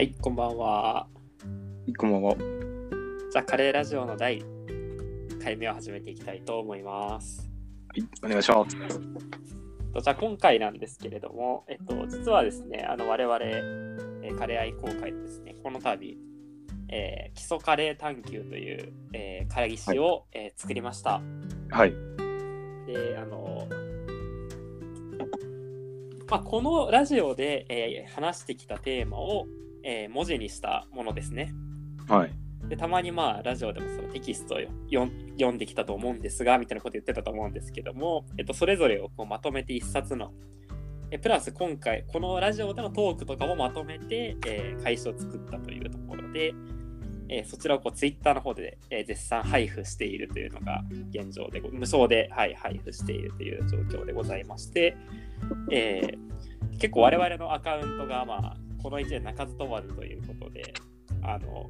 はい、こんばんは。こんばんは。じゃあ、カレーラジオの第1回目を始めていきたいと思います。はい、お願いします。とじゃあ、今回なんですけれども、えっと、実はですね、あの我々、えーカレー愛好会でですね、この度、えー基礎カレー探求という、えー、会議誌を、えー作りました。はい。で、あの、まあ、このラジオで、えー話してきたテーマを、えー文字にしたものですね。はい。でたまにまあラジオでもそのテキストを読んできたと思うんですがみたいなこと言ってたと思うんですけども、えっと、それぞれをこうまとめて一冊のえプラス今回このラジオでのトークとかもまとめて、えー、会社を作ったというところで、えーそちらをこうツイッターの方で、えー絶賛配布しているというのが現状で無償で、はい、配布しているという状況でございまして、えー結構我々のアカウントが、まあ、この1年鳴かず飛ばずということであの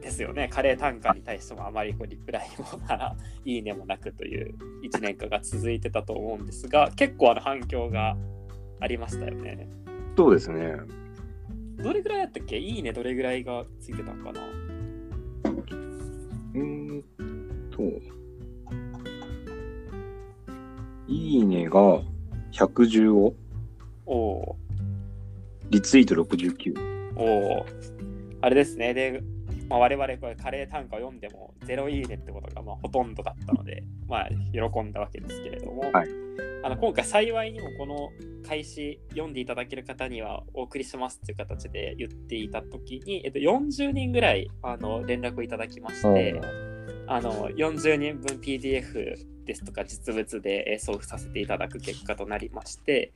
ですよね。カレー単価に対してもあまりこうリプライもならいいねもなくという1年間が続いてたと思うんですが、結構あの反響がありましたよね。そうですね。どれぐらいやったっけ？いいねどれぐらいがついてたのかな？うーんと、いいねが115、おおリツイート69。ーおーあれですね。で、まあ、我々これカレー単価を読んでも0いいねってことがまあほとんどだったので、まあ喜んだわけですけれども、はいあの今回幸いにもこの開始読んでいただける方にはお送りしますっていう形で言っていた時に、えっと、40人ぐらいあの連絡をいただきまして、あの40人分 PDF ですとか実物でえー送付させていただく結果となりまして、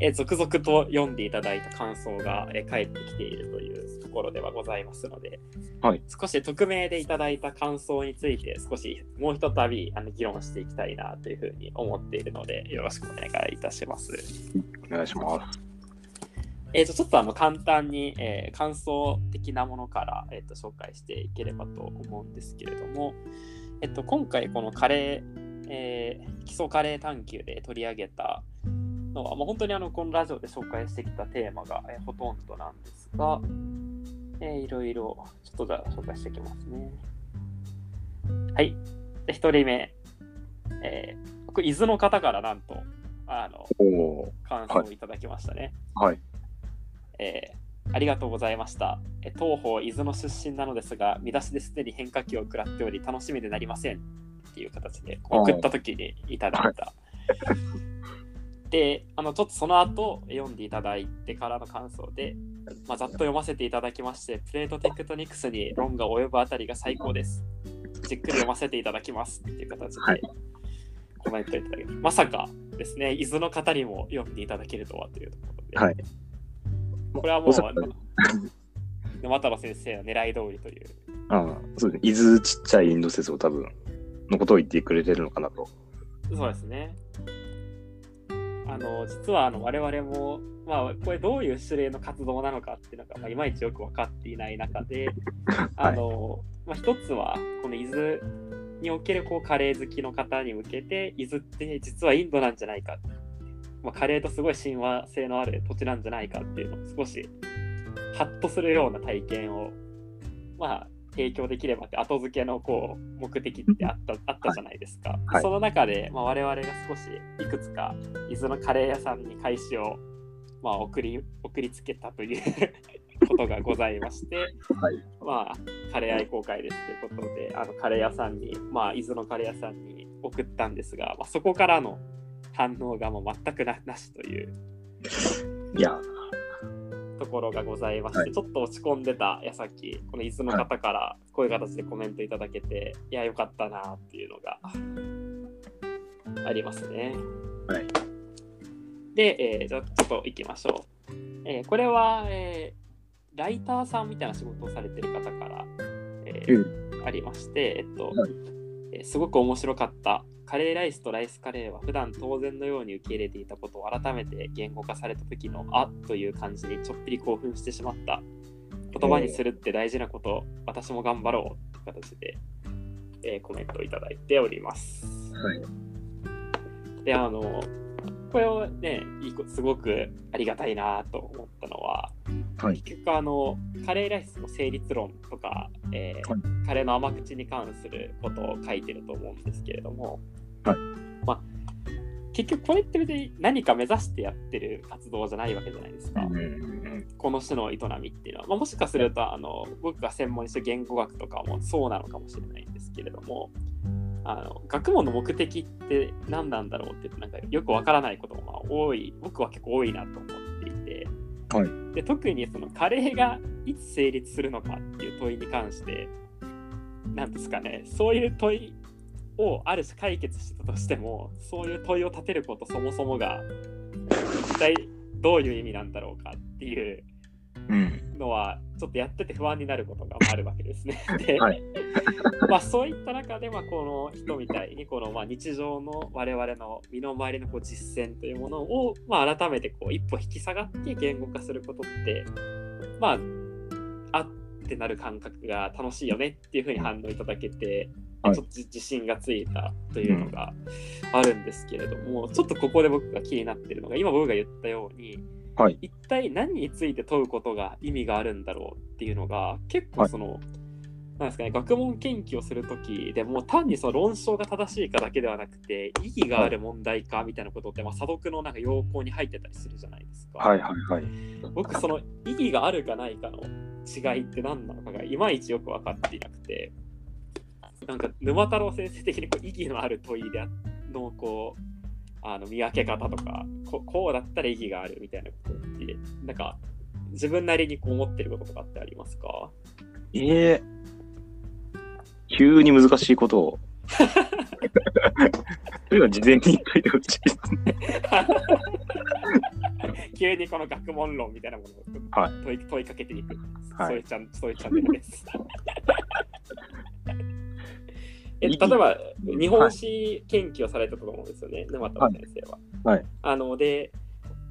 えー続々と読んでいただいた感想が、えー返ってきているというところではございますので、はい少し匿名でいただいた感想について少しもうひとたびあの議論していきたいなというふうに思っているのでよろしくお願いいたします。お願いします。えー、とちょっとあの簡単に、えー感想的なものから、えー、と紹介していければと思うんですけれども、えっと、今回このカレー、えー基礎カレー探求で取り上げたのは、まあ、本当にあのこのラジオで紹介してきたテーマが、えーほとんどなんですが、えーいろいろちょっとじゃあ紹介していきますね。はい。で1人目、えー、僕伊豆の方からなんとあの感想をいただきましたね。ーはい。えーありがとうございました。えー東方伊豆の出身なのですが、見出しですでに変化球を食らっており、楽しみでなりませんっていう形で送った時にいただいた。で、あのちょっとその後読んでいただいてからの感想で、まあ、ざっと読ませていただきまして、プレートテクトニクスに論が及ぶあたりが最高です。じっくり読ませていただきますっていう形ではいコメントいただきました。まさかですね、伊豆の方にも読んでいただけるとはというところで。はい。これはもう、沼太郎先生の狙い通りという。ああ、そうですね。伊豆ちっちゃいインド説を多分、のことを言ってくれてるのかなと。そうですね。あの、実はあの我々も、まあ、これどういう種類の活動なのかっていうのが、まあ、いまいちよく分かっていない中で、あの、まあ、一つは、この伊豆におけるこうカレー好きの方に向けて、伊豆って実はインドなんじゃないか。まあ、カレーとすごい親和性のある土地なんじゃないかっていうのを少し、ハッとするような体験を、まあ、提供できればって後付けのこう目的ってあったあったじゃないですか。はい。その中で、まあ、我々が少しいくつか伊豆のカレー屋さんに開始を、まあ、送り送りつけたという ことがございまして、はい。まあ、カレー愛好会ですということで、あのカレー屋さんに、まあ、伊豆のカレー屋さんに送ったんですが、まあ、そこからの反応がもう全くななしという。いや、ところがございまして、はいちょっと落ち込んでた矢先、この伊豆の方からこういう形でコメントいただけて、い、や、よかったなっていうのがありますね。はい。で、えーじゃあちょっと行きましょう。えーこれは、えーライターさんみたいな仕事をされてる方から、えーありまして、えっと、はいえーすごく面白かった。カレーライスとライスカレーは普段当然のように受け入れていたことを改めて言語化された時のあという感じにちょっぴり興奮してしまった。言葉にするって大事なこと、私も頑張ろうという形で、えーコメントをいただいております。はい。で、あの、これをね、すごくありがたいなと思ったのは、はい。結局あのカレーライスの成立論とか、えーはい。カレーの甘口に関することを書いてると思うんですけれども、はい。まあ、結局これって別に何か目指してやってる活動じゃないわけじゃないですか、うんうんこの種の営みっていうのは、まあ、もしかするとあの僕が専門にしてる言語学とかもそうなのかもしれないんですけれどもあの学問の目的って何なんだろうってなんかよくわからないこともまあ多い僕は結構多いなと思っていて、はいで特にそのカレーがいつ成立するのかっていう問いに関して何ですかねそういう問いをある種解決したとしてもそういう問いを立てることそもそもが一体どういう意味なんだろうかっていう。のはちょっとやってて不安になることがあるわけですね。で、はい。まあそういった中で、まあ、この人みたいにこのまあ日常の我々の身の回りのこう実践というものを、まあ、改めてこう一歩引き下がって言語化することってまああってなる感覚が楽しいよねっていうふうに反応いただけて、はい。ちょっと自信がついたというのがあるんですけれども、ちょっとここで僕が気になってるのが今僕が言ったようにはい。一体何について問うことが意味があるんだろうっていうのが結構その、なんですかね学問研究をする時でも単にその論証が正しいかだけではなくて意義がある問題かみたいなことって、まあ、査読のなんか要項に入ってたりするじゃないですか。はいはいはい。僕その意義があるかないかの違いって何なのかがいまいちよく分かっていなくてなんか沼太郎先生的にこう意義のある問いであのこうあの見分け方とかここうだったら意義があるみたいなことってなんか自分なりにこう思ってることとかってありますか？ええ急に難しいことを。それは事前に言っといてほしいですね。急にこの学問論みたいなものをはい問い,、問いかけていく、はいそういうチャンそういうチャンネルです。え例えば、日本史研究をされてたと思うんですよね、沼田先生は。はい。あので、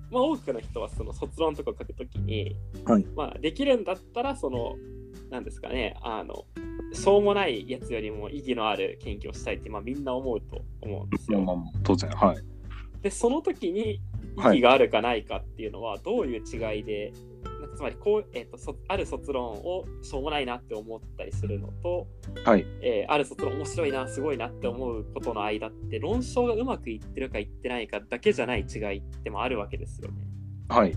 まあ、多くの人はその卒論とかを書くときに、はい。まあ、できるんだったら、その、なんですかね、あの、しょうもないやつよりも意義のある研究をしたいって、まあ、みんな思うと思うんですよ。まあ当然、はい。で、その時に意はい。義があるかないかっていうのは、どういう違いで、つまりこう、えーとそ、ある卒論をしょうもないなって思ったりするのと、はい。えーある卒論面白いな、すごいなって思うことの間って、論証がうまくいってるかいってないかだけじゃない違いってもあるわけですよね。はい。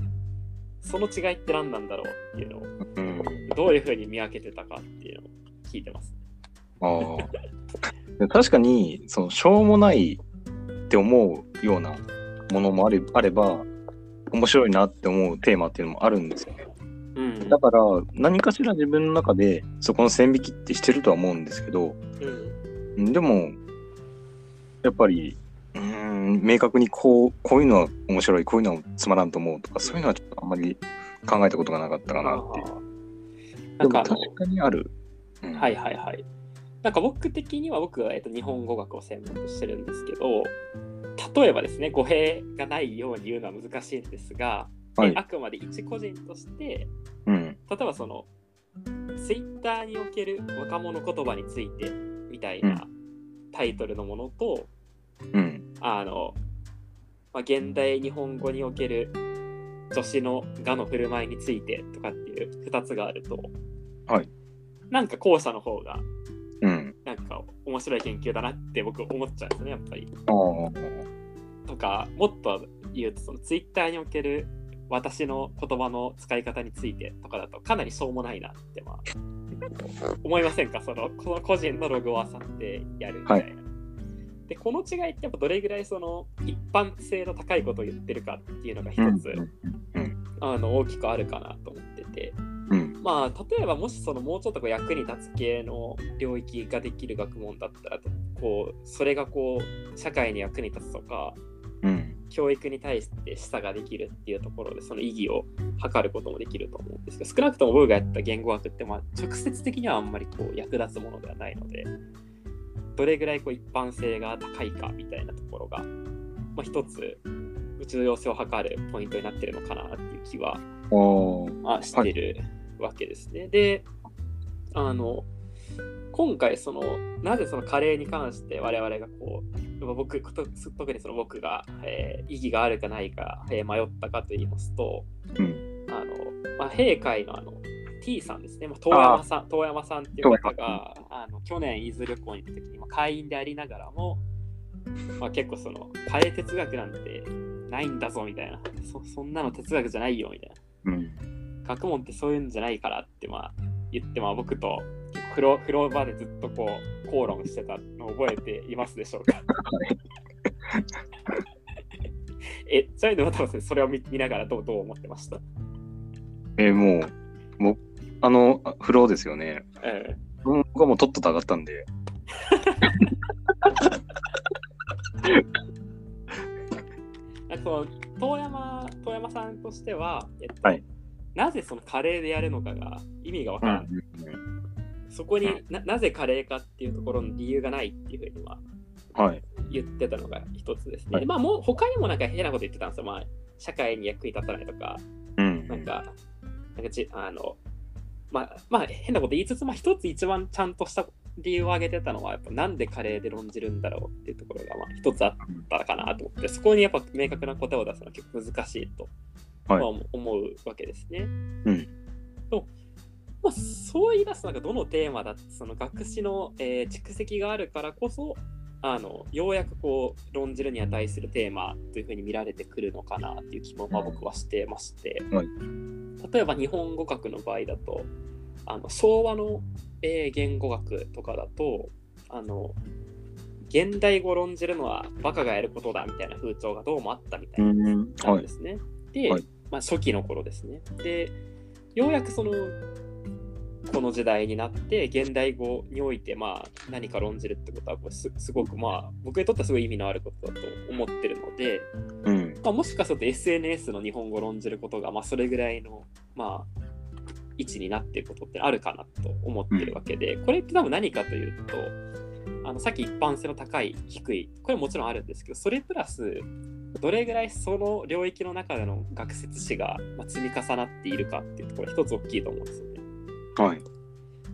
その違いって何なんだろうっていうのを、うん。どういうふうに見分けてたかっていうのを聞いてます。ああ。確かに、その、しょうもないって思うようなものもあれあれば、面白いなって思うテーマっていうのもあるんですよね。うん。だから、何かしら自分の中で、そこの線引きってしてるとは思うんですけど、うん。でも、やっぱり、うーん、明確にこう、こういうのは面白い、こういうのはつまらんと思うとか、そういうのはちょっとあんまり考えたことがなかったかなっていう。でもなんかあの確かにある。うんはいはいはい。なんか僕的には僕は、えっと、日本語学を専門としてるんですけど、例えばですね、語弊がないように言うのは難しいんですが、はいえあくまで一個人として、うん。例えばその、ツイッターにおける若者言葉についてみたいなタイトルのものと、うん。あの、まあ、現代日本語における女子の画の振る舞いについてとかっていう2つがあると、はいなんか後者の方がうん。なんか面白い研究だなって僕思っちゃうんですねやっぱり。とかもっと言うとそのツイッターにおける私の言葉の使い方についてとかだとかなりしょうもないなってまあ思いませんか？そのこの個人のログを漁ってやるみたいな。でこの違いってやっぱどれぐらいその一般性の高いことを言ってるかっていうのが一つ、あの大きくあるかなと思っててうん。まあ例えばもしそのもうちょっとこう役に立つ系の領域ができる学問だったらこうそれがこう社会に役に立つとかうん。教育に対して示唆ができるっていうところでその意義を測ることもできると思うんですけど少なくとも僕がやった言語学ってまあ直接的にはあんまりこう役立つものではないのでどれぐらいこう一般性が高いかみたいなところが、まあ、一つ重要性を測るポイントになってるのかなっていう気は。まあ、してるわけですね。で、あの、今回、その、なぜそのカレーに関して我々がこう、まあ僕、と特にその僕が、えー意義があるかないか、えー迷ったかと言いますと、うん。あの、まあ、閉会のあの T さんですね、まあ、遠山さん遠山さんっていう方があの去年伊豆旅行に行った時に、まあ、会員でありながらも、まあ、結構そのカレー哲学なんてないんだぞみたいなそそんなの哲学じゃないよみたいなうん。学問ってそういうんじゃないからってまあ言って、まあ、僕と風呂風呂場でずっとこう口論してたのを覚えていますでしょうか？え、ちなみに渡辺さんそれを見見ながらどうどう思ってました？えーもう、もう、あの、あフローですよね。うん僕はもうとっとと上がったんで、なんかその遠山遠山さんとしては、えっとはいなぜそのカレーでやるのかが意味がわからない、そこにななぜカレーかっていうところの理由がないっていうふうにははい。言ってたのが一つですね。はいまあもう他にもなんか変なこと言ってたんですよ。まあ社会に役に立たないとか、うん。なんか、なんかじあの、まあ、まあ変なこと言いつつ、まあ一つ一番ちゃんとした理由を挙げてたのは、やっぱなんでカレーで論じるんだろうっていうところがまあ一つあったかなと思って、そこにやっぱ明確な答えを出すのは結構難しいと、はいまあ思うわけですね。うんとまあ、そう言い出すのがどのテーマだってその学士の、えー蓄積があるからこそあのようやくこう論じるに値するテーマというふうに見られてくるのかなっていう気もまあ僕はしてまして、はい例えば日本語学の場合だとあの昭和の、えー言語学とかだとあの現代語論じるのはバカがやることだみたいな風潮がどうもあったみたいなうん。で。すね。で、はいまあ、初期の頃ですね。で、ようやくその、この時代になって、現代語において、まあ、何か論じるってことはす、すごく、まあ、僕にとってはすごい意味のあることだと思ってるので、うん。まあ、もしかすると SNS の日本語を論じることが、まあ、それぐらいの、まあ、位置になっていることってあるかなと思ってるわけで、これって多分何かというと、あのさっき一般性の高い、低い、これももちろんあるんですけど、それプラス、どれぐらいその領域の中での学説史がまあ積み重なっているかっていうところが一つ大きいと思うんですよね。はい。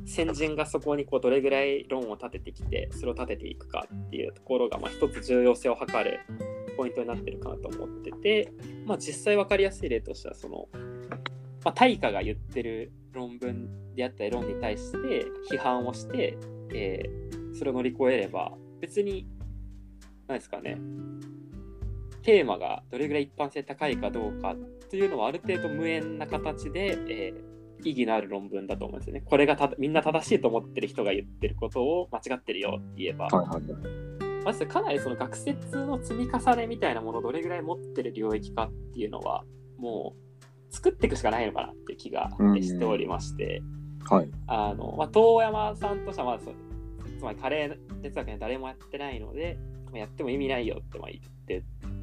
先人がそこにこうどれぐらい論を立ててきて、それを立てていくかっていうところがまあ一つ重要性を測るポイントになってるかなと思ってて、まあ、実際分かりやすい例としてはその、まあ、大化が言ってる論文であったり論に対して批判をして、えーそれを乗り越えれば別に何ですかねテーマがどれぐらい一般性高いかどうかというのはある程度無縁な形で、えー意義のある論文だと思うんですよね。これがたみんな正しいと思ってる人が言ってることを間違ってるよって言えば、はい。はい。まずかなりその学説の積み重ねみたいなものをどれぐらい持ってる領域かっていうのはもう作っていくしかないのかなっていう気がうんしておりまして、はい。あのまあ、遠山さんとしてはまずつまりカレー哲学には誰もやってないので、まあやっても意味ないよってまあ言って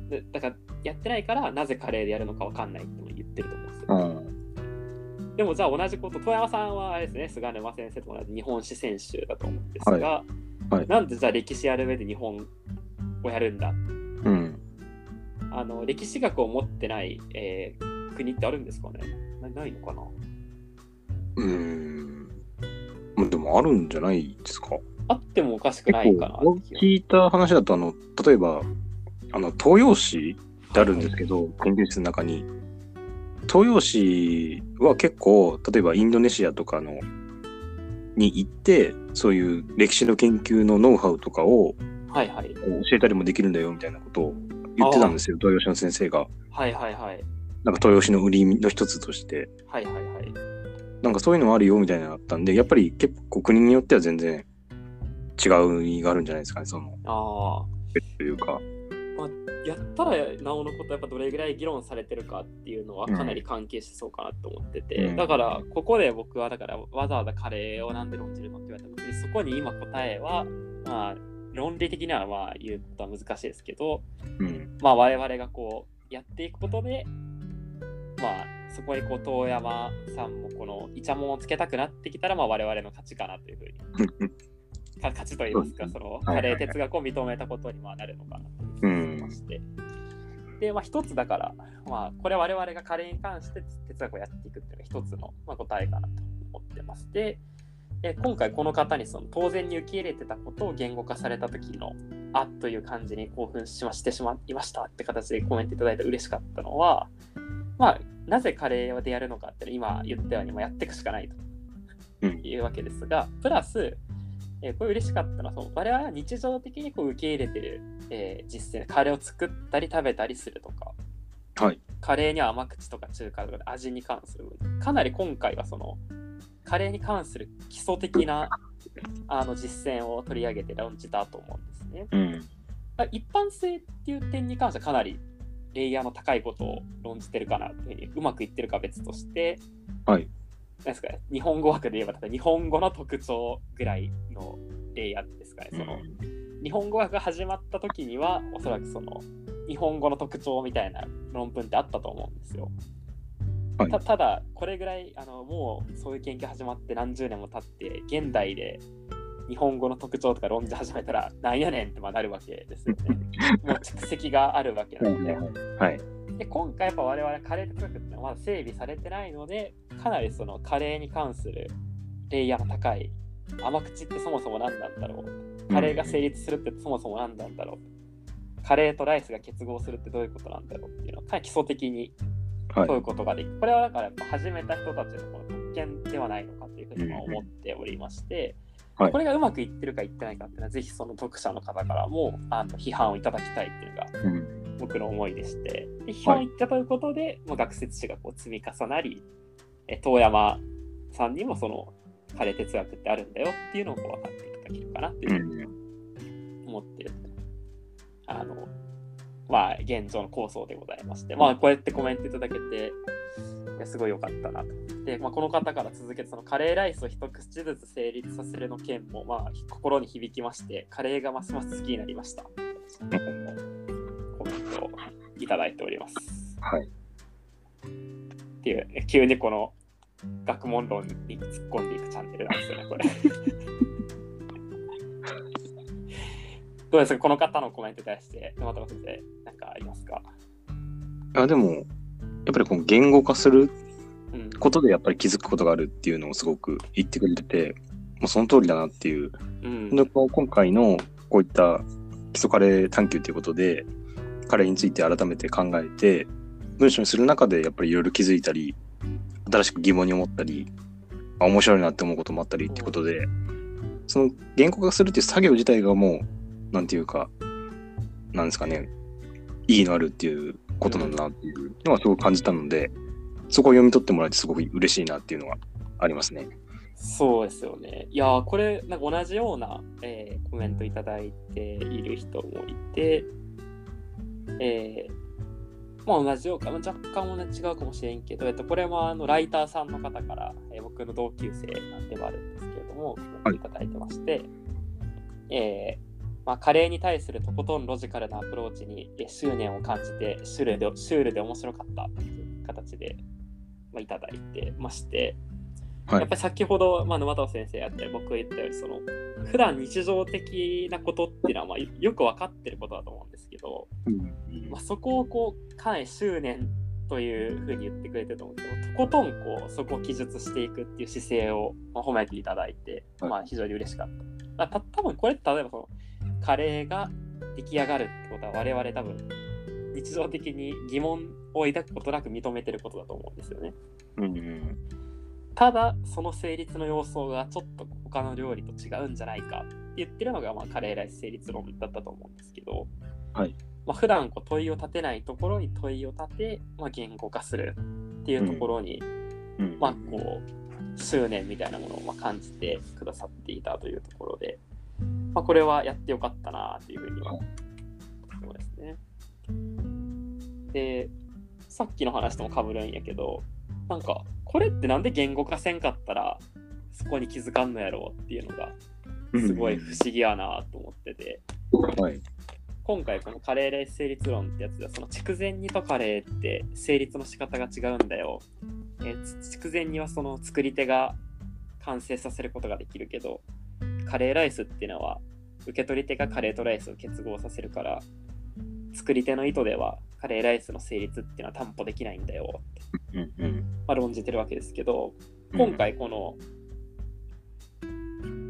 でだからやってないからなぜカレーでやるのかわかんないっても言ってると思うんですよ。うん。でもじゃあ同じこと、遠山さんはあれですね、菅沼先生と同じ日本史選手だと思うんですが、はいはいなんでじゃあ歴史やる上で日本をやるんだ？うん。あの歴史学を持ってない、えー国ってあるんですかね？なないのかな？うーん。まあでもあるんじゃないですか？あってもおかしくないかな聞いた話だと、あの、例えば、あの、東洋史ってあるんですけど、研究室の中に。東洋史は結構、例えばインドネシアとかの、に行って、そういう歴史の研究のノウハウとかをはいはい。教えたりもできるんだよみたいなことを言ってたんですよ、東洋史の先生が。はいはいはい。なんか東洋史の売りの一つとして。はいはいはい。なんかそういうのもあるよみたいなのあったんで、やっぱり結構国によっては全然違う意味があるんじゃないですかね、その、あというか。あ、やったらなおのことやっぱどれぐらい議論されてるかっていうのはかなり関係してそうかなと思ってて、うん。だからここで僕はだからわざわざカレーをなんで論じるのって言われても別にそこに今答えはまあ論理的にはまあ言うことは難しいですけど、うん。まあ我々がこうやっていくことでまあそこにこう遠山さんもこのイチャモンをつけたくなってきたらまあ我々の勝ちかなというふうに か勝ちといいますか、そのカレー哲学を認めたことにまあなるのかなとうん思いまして。で、まあ一つだから、まあこれ我々がカレーに関して哲学をやっていくっていうのが一つの、まあ、答えかなと思ってます。で、え今回この方にその当然に受け入れてたことを言語化された時のあという感じに興奮しましてしまいましたって形でコメントいただいて嬉しかったのは、まあなぜカレーでやるのかって今言ったようにもうやっていくしかないとうんいうわけですが、プラス、えーこれ嬉しかったのはその我々は日常的にこう受け入れてる、えー実践カレーを作ったり食べたりするとかはい。カレーには甘口とか中華とかで味に関するかなり今回はそのカレーに関する基礎的なあの実践を取り上げて論じたと思うんですね。うん。まあ一般性っていう点に関してはかなりレイヤーの高いことを論じてるかなというふうにうまくいってるかは別として、はい。なんですかね、日本語枠で言えば例えば日本語の特徴ぐらいのレイヤーですかね。その日本語学が始まった時にはおそらくその日本語の特徴みたいな論文ってあったと思うんですよ。はいたただこれぐらいあのもうそういう研究始まって何十年も経って現代で日本語の特徴とか論じ始めたら なんやねんってまあなるわけですよね。もう蓄積があるわけなので。はい。で今回やっぱ我々カレー哲学ってはまだ整備されてないのでかなりそのカレーに関するレイヤーの高い甘口ってそもそも何なんだろうカレーが成立するってそもそも何なんだろうカレーとライスが結合するってどういうことなんだろうっていうのをかなり基礎的にはい問うことができる、これはだからやっぱ始めた人たちのこの特権ではないのかというふうにまあ思っておりまして、はいこれがうまくいってるかいってないかっていうのはぜひその読者の方からもあの批判をいただきたいっていうのがうん。僕の思いでして、で批判を言ったということで、まあ、学説史がこう積み重なり、え遠山さんにもそのカレー哲学ってあるんだよっていうのをこう分かっていただけるかなっていううふうにん。思ってる、あの、まあ、現状の構想でございまして、まあ、こうやってコメントいただけて、いやすごい良かったなと。で、まあ、この方から続けて、そのカレーライスを一口ずつ成立させるの件も、まあ、心に響きまして、カレーがますます好きになりました。コメントをいただいております。はい。っていう、え急にこの学問論に突っ込んでいくチャンネルなんですよね、これ。どうですか、この方のコメントに対して、沼田先生、なんかありますか？あでも、やっぱりこの言語化するうん。ことでやっぱり気づくことがあるっていうのをすごく言ってくれてて、もうその通りだなっていう。うん。で今回のこういった基礎カレー探求ということで、カレーについて改めて考えて、文章にする中でやっぱりいろいろ気づいたり、新しく疑問に思ったり、あ面白いなって思うこともあったりってことで、その言語化するっていう作業自体がもう、なんていうか、なんですかね、意義のあるっていうことなんだなっていうのはすごく感じたので、そこを読み取ってもらえてすごく嬉しいなっていうのがありますね。そうですよね。いやー、これ、なんか同じような、えーコメントいただいている人もいて、えーまあ同じようか、まあ若干もね違うかもしれんけど、えっと、これもあのライターさんの方から、えー僕の同級生なんでもあるんですけれども、コメントいただいてまして、えーまあ、カレーに対するとことんロジカルなアプローチにえー執念を感じて、シュールでシュールで面白かったという形で、まあ、いただいてまして、はい。やっぱり先ほど、まあ、沼田先生やったり僕が言ったようにその普段日常的なことっていうのは、まあ、よよく分かってることだと思うんですけど、まあ、そこをこうかなり執念というふうに言ってくれてると思うんですけどとことんこうそこを記述していくっていう姿勢を、まあ、褒めていただいて、はい。まあ、非常に嬉しかった。だた多分これって例えばそのカレーが出来上がるってことは我々多分日常的に疑問を抱くことなく認めてることだと思うんですよね。うんうんただその成立の要素がちょっと他の料理と違うんじゃないかって言ってるのが、まあ、カレーライス成立論だったと思うんですけど、はい。まあ、普段こう問いを立てないところに問いを立て、まあ、言語化するっていうところに、うん。まあこう執念みたいなものをまあ感じてくださっていたというところで、まあ、これはやってよかったなというふうには思いますね。でさっきの話ともかぶるんやけどなんかこれってなんで言語化せんかったらそこに気づかんのやろうっていうのがすごい不思議やなと思ってて、はい。今回このカレーレ成立論ってやつではその筑前煮とカレーって成立の仕方が違うんだよ。え筑前煮はその作り手が完成させることができるけどカレーライスっていうのは受け取り手がカレーとライスを結合させるから作り手の意図ではカレーライスの成立っていうのは担保できないんだよって、うんうんまあ、論じてるわけですけど今回この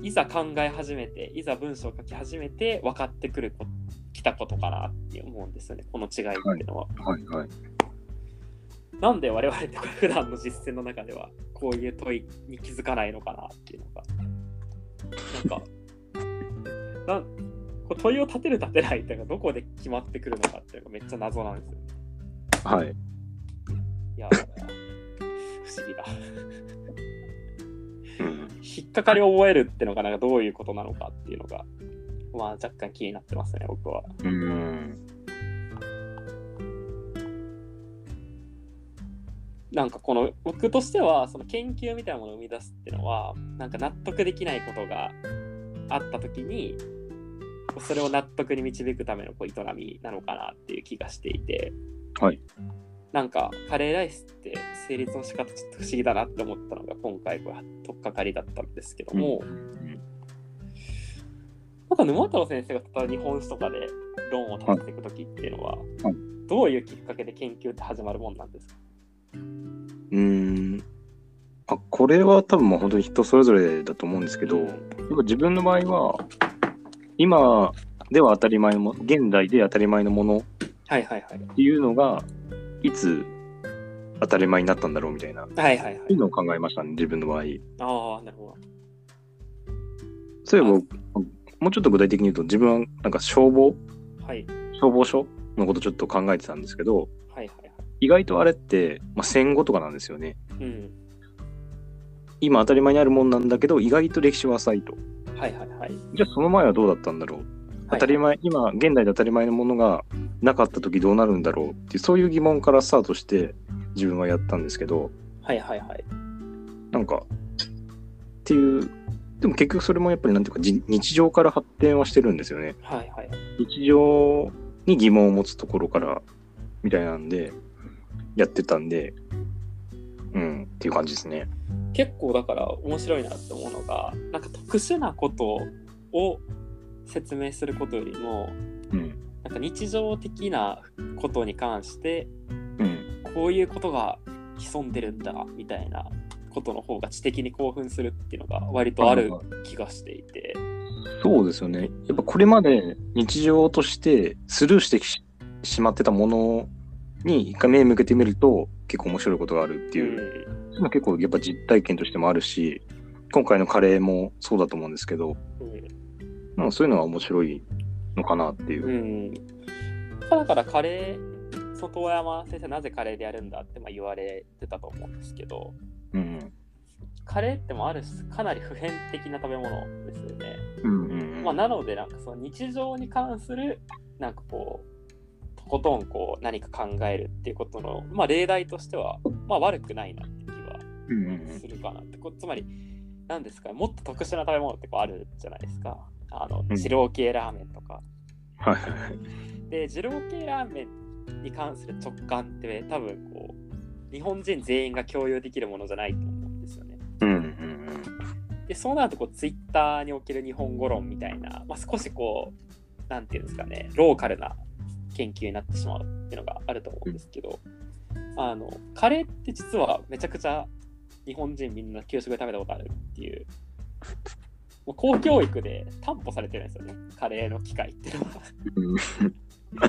いざ考え始めていざ文章を書き始めて分かってくるこきたことかなって思うんですよねこの違いっていうのは。はいはい。なんで我々って普段の実践の中ではこういう問いに気づかないのかなっていうのがなんかなんこう問いを立てる立てないっていうのがどこで決まってくるのかっていうのがめっちゃ謎なんですよね。はい。いや、不思議だ。うん。引っかかりを覚えるっていうのがなんかどういうことなのかっていうのが、まあ若干気になってますね、僕は。うん。なんかこの僕としてはその研究みたいなものを生み出すっていうのはなんか納得できないことがあった時にそれを納得に導くためのこう営みなのかなっていう気がしていて、はい、なんかカレーライスって成立の仕方ちょっと不思議だなって思ったのが今回これ取っかかりだったんですけども、なんか沼太郎先生が例えば日本史とかで論を立てていく時っていうのは、はい。どういうきっかけで研究って始まるもんなんですか？うん。あ、これは多分もう本当に人それぞれだと思うんですけど、自分の場合は、今では当たり前のも、現代で当たり前のものっはいはいはい。ていうのが、いつ当たり前になったんだろうみたいな、はいはいはいそういうのを考えましたね、自分の場合。ああ、なるほそういえば、もうちょっと具体的に言うと、自分はなんか消防、ど。はい。消防署のことちょっと考えてたんですけど。意外とあれって、まあ、戦後とかなんですよね。うん。今当たり前にあるもんなんだけど、意外と歴史は浅いと。はいはいはい。じゃあその前はどうだったんだろう当たり前、今、現代で当たり前のものがなかった時どうなるんだろうっていう、そういう疑問からスタートして自分はやったんですけど、はいはいはい。なんか、っていう、でも結局それもやっぱりなんていうか、じ日常から発展はしてるんですよね。はいはい。日常に疑問を持つところから、みたいなんで、やってたんで、うん、っていう感じですね。結構だから面白いなって思うのが、なんか特殊なことを説明することよりも、うん、なんか日常的なことに関して、うん、こういうことが潜んでるんだみたいなことの方が知的に興奮するっていうのが割とある気がしていて。そうですよね。やっぱこれまで日常としてスルーしてししまってたものに一回目向けてみると結構面白いことがあるっていう、そういうの結構やっぱ実体験としてもあるし、今回のカレーもそうだと思うんですけど、うん。なんかそういうのは面白いのかなっていう。うん、だからカレーその遠山先生なぜカレーでやるんだってまあ言われてたと思うんですけどうん。カレーってもある種かなり普遍的な食べ物ですよね、うんうんまあ、なのでなんかその日常に関するなんかこうとことんこう何か考えるっていうことの、まあ、例題としては、まあ、悪くないなって気はするかなって。こつまり何ですかねもっと特殊な食べ物ってこうあるじゃないですか。あのうん。二郎系ラーメンとか、はい。で二郎系ラーメンに関する直感って多分こう日本人全員が共有できるものじゃないと思うんですよね。うんうん。でそうなるとこうツイッターにおける日本語論みたいな、まあ、少しこうなんていうんですかねローカルな研究になってしまうっていうのがあると思うんですけど、あのカレーって実はめちゃくちゃ日本人みんな給食で食べたことあるっていう。もう公教育で担保されてるんですよね。カレーの機会っていうのは。う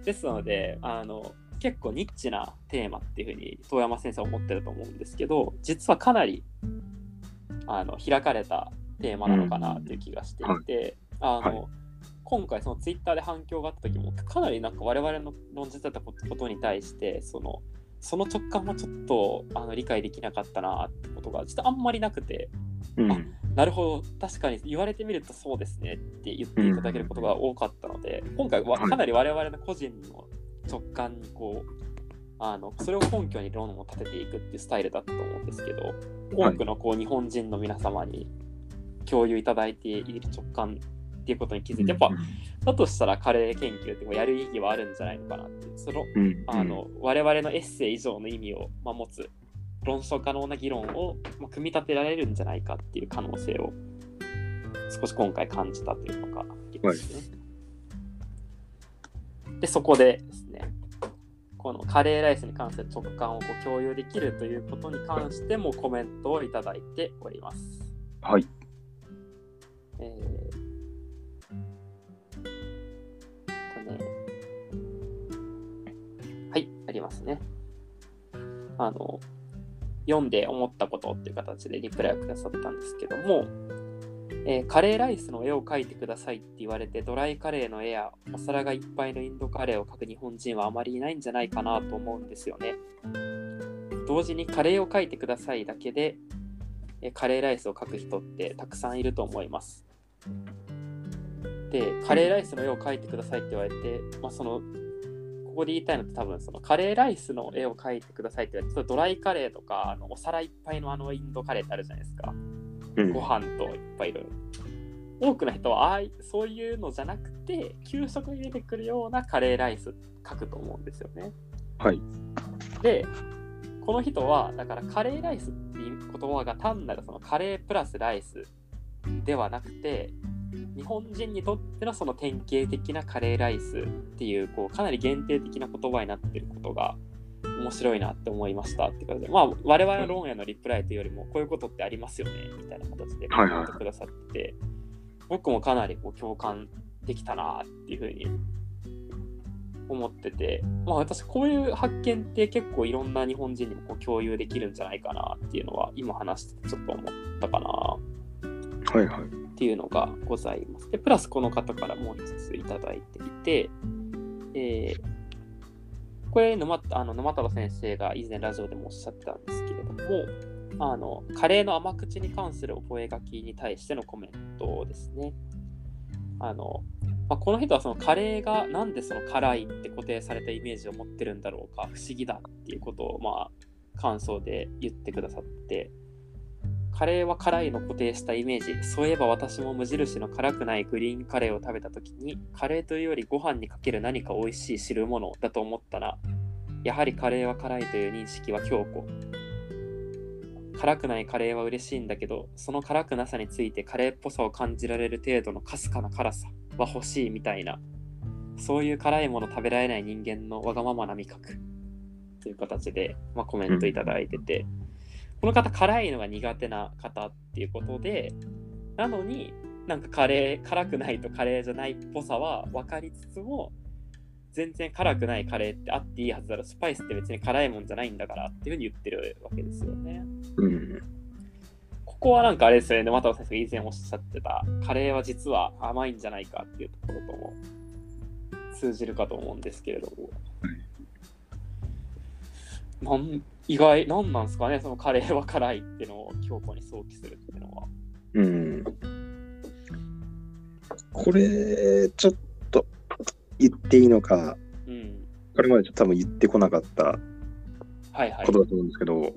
ん。ですのであの結構ニッチなテーマっていうふうに遠山先生は思ってると思うんですけど実はかなりあの開かれたテーマなのかなっていう気がしていて、あのはい今回そのツイッターで反響があった時もかなりなんか我々の論じてたことに対してそのその直感はちょっとあの理解できなかったなってことが実はあんまりなくてうん。なるほど確かに言われてみるとそうですねって言っていただけることが多かったので、今回ははいかなり我々の個人の直感にこうあのそれを根拠に論を立てていくっていうスタイルだったと思うんですけど多くのこう日本人の皆様に共有いただいている直感っていうことに気づいてやっぱだとしたらカレー研究ってやる意義はあるんじゃないのかなっていうそのうん、あの我々のエッセイ以上の意味をまあ持つ論証可能な議論をまあ組み立てられるんじゃないかっていう可能性を少し今回感じたというのがすね。でそこでですねこのカレーライスに関する直感をこう共有できるということに関してもコメントをいただいております。はい。えーねはい、ありますね。あの、読んで思ったことっていう形でリプライをくださったんですけども、えーカレーライスの絵を描いてくださいって言われて、ドライカレーの絵やお皿がいっぱいのインドカレーを描く日本人はあまりいないんじゃないかなと思うんですよね。同時にカレーを描いてくださいだけで、えーカレーライスを描く人ってたくさんいると思います。で、カレーライスの絵を描いてくださいって言われて、まあ、その、ここで言いたいのって多分そのカレーライスの絵を描いてくださいって言われて、ドライカレーとかあのお皿いっぱいのあのインドカレーってあるじゃないですか。うんご飯といっぱいいろいろ。多くの人はああいそういうのじゃなくて、給食に出てくるようなカレーライス書くと思うんですよね。はい。で、この人は、だからカレーライスっていう言葉が単なるそのカレープラスライスではなくて、日本人にとってのその典型的なカレーライスっていう、こうかなり限定的な言葉になってることが面白いなって思いましたってことで、まあ、我々の論へのリプライというよりも、こういうことってありますよねみたいな形でコメントくださってて、僕もかなりこう共感できたなっていうふうに思ってて、まあ、私こういう発見って結構いろんな日本人にもこう共有できるんじゃないかなっていうのは今話しててちょっと思ったかなはいはい。っていうのがございます。で、プラスこの方からもう一ついただいていて、えーこれ沼あの沼太郎先生が以前ラジオでもおっしゃってたんですけれども、あのカレーの甘口に関する覚書に対してのコメントですね。あのまあ、この人はそのカレーがなんでその辛いって固定されたイメージを持ってるんだろうか不思議だっていうことをまあ感想で言ってくださってカレーは辛いの固定したイメージ。そういえば私も無印の辛くないグリーンカレーを食べた時にカレーというよりご飯にかける何か美味しい汁物だと思ったらやはりカレーは辛いという認識は強固。辛くないカレーは嬉しいんだけどその辛くなさについてカレーっぽさを感じられる程度のかすかな辛さは欲しいみたいな。そういう辛いもの食べられない人間のわがままな味覚という形で、まあ、コメントいただいてて、この方辛いのが苦手な方っていうことでなのになんかカレー辛くないとカレーじゃないっぽさは分かりつつも全然辛くないカレーってあっていいはずだろスパイスって別に辛いもんじゃないんだからっていうふうに言ってるわけですよね。うん。ここはなんかあれですよね、沼田先生が以前おっしゃってた、カレーは実は甘いんじゃないかっていうところとも通じるかと思うんですけれども。なん意外、なんなんですかね、そのカレーは辛いっていうのを強固に想起するっていうのは。うん。これ、ちょっと言っていいのか、うん。これまで多分言ってこなかったはいはいこと。だと思うんですけど、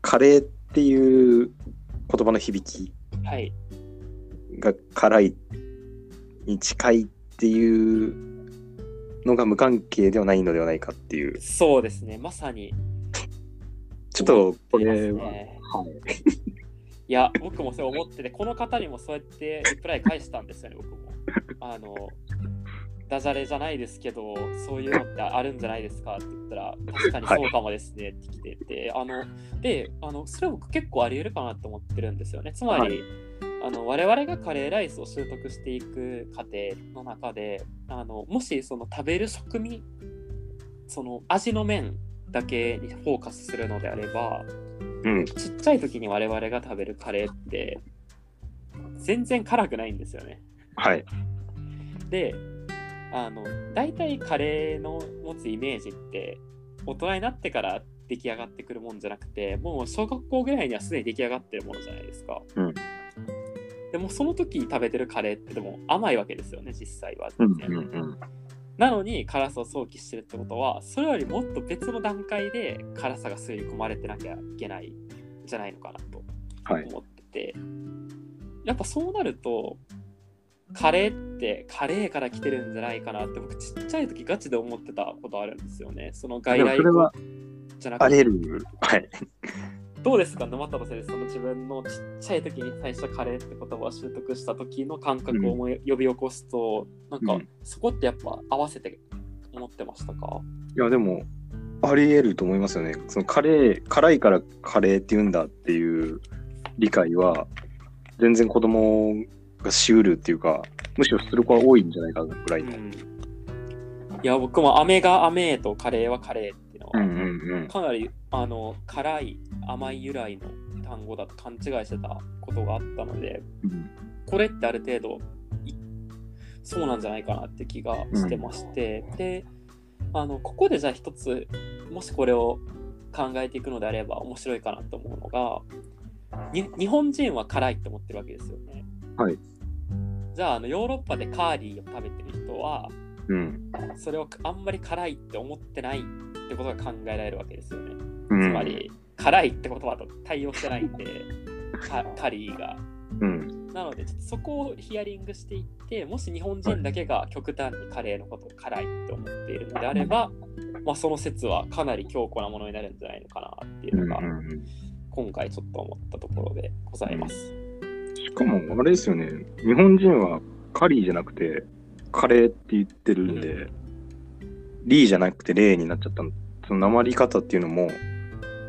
カレーっていう言葉の響きはい。が辛いに近いっていうのが無関係ではないのではないかっていう、そうですね、まさに。ちょっとこれは、ねはい。いや、僕もそう思ってて、この方にもそうやってリプライ返したんですよね、僕も。あの、ダジャレじゃないですけど、そういうのってあるんじゃないですかって言ったら、確かにそうかもですねって来てて、あの、で、あの、それは僕結構あり得るかなと思ってるんですよね。つまり、はあの我々がカレーライスを習得していく過程の中であのもしその食べる食味その味の面だけにフォーカスするのであればうん。ちっちゃい時に我々が食べるカレーって全然辛くないんですよね。はい。であの大体カレーの持つイメージって大人になってから出来上がってくるもんじゃなくてもう小学校ぐらいにはすでに出来上がってるものじゃないですか。うんでもその時に食べてるカレーってでも甘いわけですよね実際はうん全然。うんうん。なのに辛さを想起してるってことはそれよりもっと別の段階で辛さが吸い込まれてなきゃいけないんじゃないのかなとはい。思ってて、やっぱそうなるとカレーってカレーから来てるんじゃないかなって僕ちっちゃい時ガチで思ってたことあるんですよねその外来語じゃなくてあり得る。はい。どうですか？沼太郎先生その自分のちっちゃい時に最初カレーって言葉を習得した時の感覚を思い呼び起こすと、なんかうん。そこってやっぱ合わせて思ってましたか、いや、でも、あり得ると思いますよね。そのカレー、辛いからカレーって言うんだっていう理解は、全然子供がしうるっていうか、むしろする子は多いんじゃないかぐらいの。うん。いや僕も飴が飴とカレーはカレーはうんうんうんかなりあの辛い甘い由来の単語だと勘違いしてたことがあったのでうんこれってある程度いそうなんじゃないかなって気がしてまして、であのここでじゃあ一つもしこれを考えていくのであれば面白いかなと思うのがに日本人は辛いって思ってるわけですよね。はいじゃああのヨーロッパでカーリーを食べてる人はうん。それをあんまり辛いって思ってないってことが考えられるわけですよね。うんつまり、辛いって言葉と対応してないんで、カカリーが。うん。なので、そこをヒアリングしていって、もし日本人だけが極端にカレーのことを辛いって思っているのであれば、まあ、その説はかなり強固なものになるんじゃないのかなっていうのが、今回ちょっと思ったところでございます。しかも、あれですよね。日本人はカリーじゃなくて、カレーって言ってるんで、リーじゃなくてレーになっちゃったの。その鉛り方っていうのも、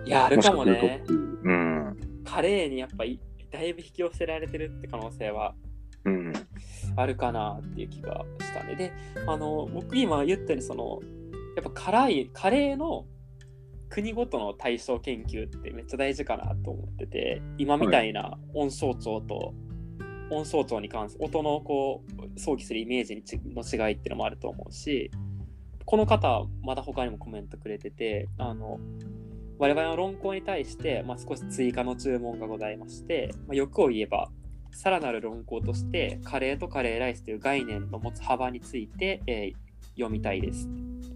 いや、あるかもねかするとって。いう。うん。カレーにやっぱりだいぶ引き寄せられてるって可能性はうん。あるかなっていう気がしたね。で、あの、僕今言ったように、その、やっぱ辛い、カレーの国ごとの対象研究ってめっちゃ大事かなと思ってて、今みたいな音象徴と、音象徴に関する音のこう想起するイメージの違いっていうのもあると思うし、この方はまだ他にもコメントくれてて、あの、我々の論考に対して、まあ、少し追加の注文がございまして、まあ、欲を言えば、さらなる論考としてカレーとカレーライスという概念の持つ幅について、えー読みたいです。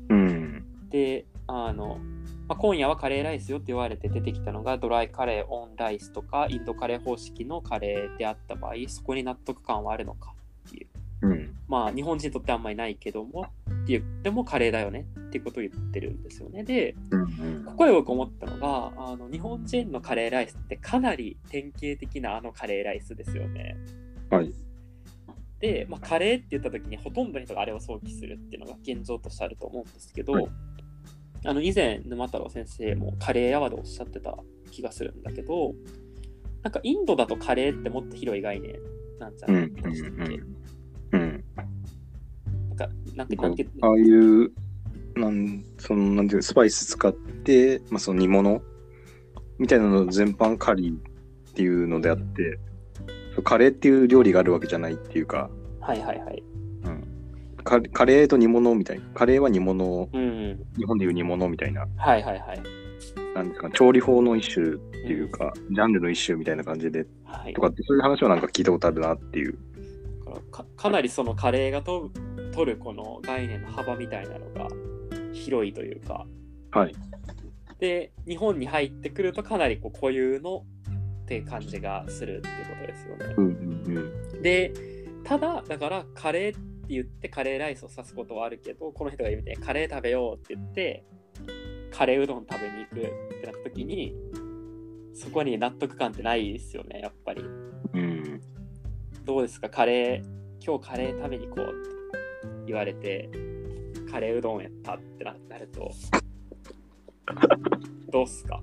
うん。であの、まあ、今夜はカレーライスよって言われて出てきたのがドライカレーオンライスとかインドカレー方式のカレーであった場合そこに納得感はあるのかっていううん。まあ日本人にとってあんまりないけどもっていうでもカレーだよねっていうことを言ってるんですよねでうん。ここで僕思ったのがあの日本人のカレーライスってかなり典型的なあのカレーライスですよね。はい。で、まあ、カレーって言った時にほとんどの人があれを想起するっていうのが現状としてあると思うんですけど、はいあの以前沼太郎先生もカレー屋はでおっしゃってた気がするんだけどなんかインドだとカレーってもっと広い概念なんじゃうん。ないでしたっけ、うん。なんかなんああいう、なん、その、なんていうスパイス使って、まあ、その煮物？みたいなの全般カリーっていうのであって、カレーっていう料理があるわけじゃないっていうか、はいはいはい。カカレーと煮物みたいな。カレーは煮物、うん。日本でいう煮物みたいな、はいはいはい。なんですか、調理法の一種っていうか、ジャンルの一種みたいな感じで、はい、とかって、そういう話はなんか聞いたことあるなっていう。かかなりそのカレーがと取るこの概念の幅みたいなのが広いというかはい。で日本に入ってくるとかなりこう固有のって感じがするってことですよね。うんうんでただだからカレーって言ってカレーライスを指すことはあるけどこの人が言うみたいにカレー食べようって言ってカレーうどん食べに行くってなった時にそこに納得感ってないですよねやっぱり。うん。うん。どうですか？カレー今日カレー食べに行こうって言われてカレーうどんやったってななると どうっすか？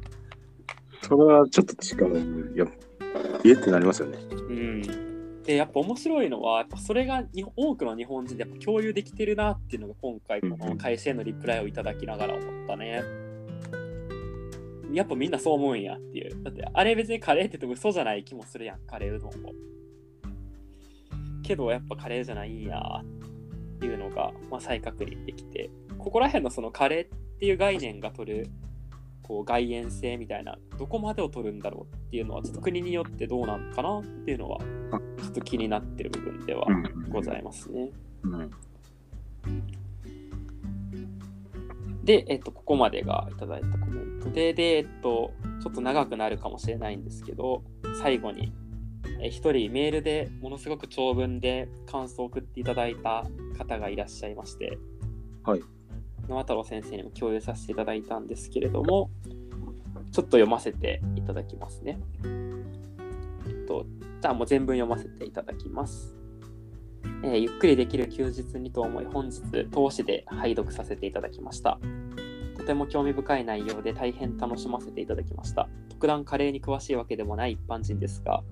それはちょっと違う。やっえってなりますよね。うんでやっぱ面白いのはやっぱそれがに多くの日本人でやっぱ共有できてるなっていうのが今回この会社へのリプライをいただきながら思ったね。やっぱみんなそう思うんやっていう。だってあれ別にカレーって言っても嘘じゃない気もするやん、カレーうどんも。けどやっぱカレーじゃないんやっていうのが、まあ、再確認できて、ここら辺のそのカレーっていう概念が取るこう外延性みたいな、どこまでを取るんだろうっていうのは、ちょっと国によってどうなのかなっていうのは、ちょっと気になってる部分ではうんございますね。うん。で、えっと、ここまでがいただいたコメントで、で、えっと、ちょっと長くなるかもしれないんですけど、最後に、え一人メールでものすごく長文で感想を送っていただいた方がいらっしゃいまして、はい。野太郎先生にも共有させていただいたんですけれども、ちょっと読ませていただきますね。えっと、じゃあもう全文読ませていただきます。えーゆっくりできる休日にと思い本日投資で拝読させていただきましたとても興味深い内容で大変楽しませていただきました特段カレーに詳しいわけでもない一般人ですが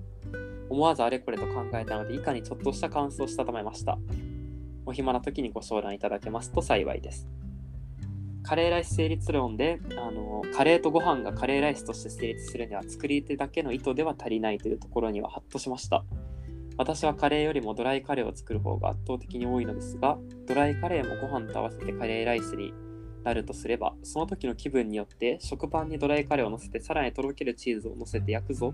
思わずあれこれと考えたので以下にちょっとした感想をしたためました。お暇な時にご相談いただけますと幸いです。カレーライス成立論であのカレーとご飯がカレーライスとして成立するには作り手だけの意図では足りないというところにはハッとしました。私はカレーよりもドライカレーを作る方が圧倒的に多いのですがドライカレーもご飯と合わせてカレーライスになるとすればその時の気分によって食パンにドライカレーを乗せてさらにとろけるチーズを乗せて焼くぞ。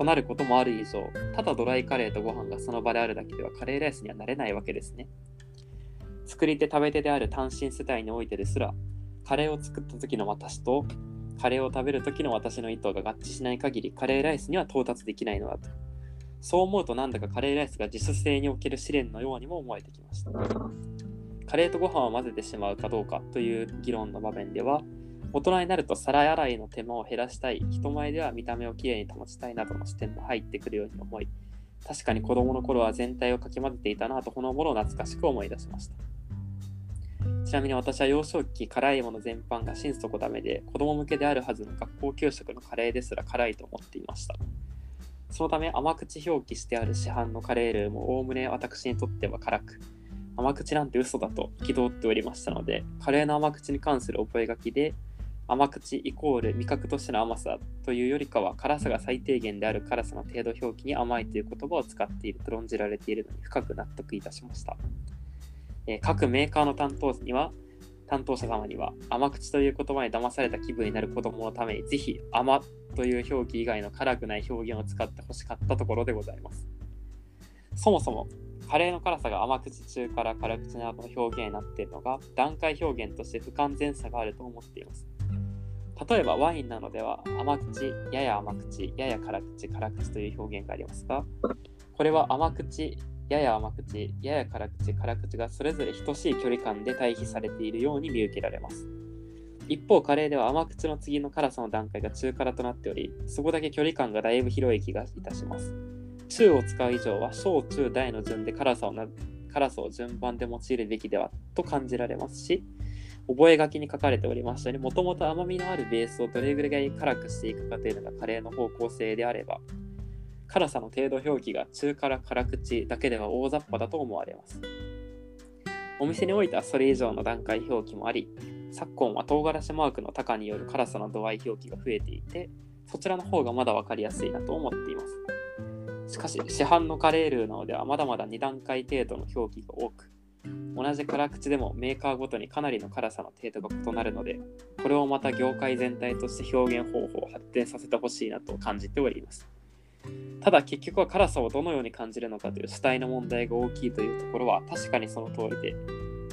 となることもある以上ただドライカレーとご飯がその場であるだけではカレーライスにはなれないわけですね。作り手食べ手である単身世帯においてですらカレーを作った時の私とカレーを食べる時の私の意図が合致しない限りカレーライスには到達できないのだと。そう思うとなんだかカレーライスが自主性における試練のようにも思えてきました。カレーとご飯を混ぜてしまうかどうかという議論の場面では大人になると皿洗いの手間を減らしたい人前では見た目をきれいに保ちたいなどの視点も入ってくるように思い確かに子供の頃は全体をかき混ぜていたなとほのぼの懐かしく思い出しました。ちなみに私は幼少期辛いもの全般が心底ダメで子供向けであるはずの学校給食のカレーですら辛いと思っていました。そのため甘口表記してある市販のカレールーもおおむね私にとっては辛く甘口なんて嘘だと憤っておりましたのでカレーの甘口に関する覚書で甘口イコール味覚としての甘さというよりかは辛さが最低限である辛さの程度表記に甘いという言葉を使っていると論じられているのに深く納得いたしました。えー、各メーカーの担当には担当者様には甘口という言葉に騙された気分になる子供のためにぜひ甘という表記以外の辛くない表現を使ってほしかったところでございます。そもそもカレーの辛さが甘口中辛辛口などの表現になっているのが段階表現として不完全さがあると思っています。例えばワインなのでは甘口、やや甘口、やや辛口、辛口という表現がありますが、これは甘口、やや甘口、やや辛口、辛口がそれぞれ等しい距離感で対比されているように見受けられます。一方、カレーでは甘口の次の辛さの段階が中辛となっており、そこだけ距離感がだいぶ広い気がいたします。中を使う以上は小中大の順で辛さを辛さを順番で用いるべきではと感じられますし、覚書に書かれておりましたように、もともと甘みのあるベースをどれぐらい辛くしていくかというのがカレーの方向性であれば、辛さの程度表記が中辛辛口だけでは大雑把だと思われます。お店においてはそれ以上の段階表記もあり、昨今は唐辛子マークの高による辛さの度合い表記が増えていて、そちらの方がまだ分かりやすいなと思っています。しかし、市販のカレールーなのではまだまだ2段階程度の表記が多く、同じ辛口でもメーカーごとにかなりの辛さの程度が異なるので、これをまた業界全体として表現方法を発展させてほしいなと感じております。ただ結局は辛さをどのように感じるのかという主体の問題が大きいというところは確かにその通りで、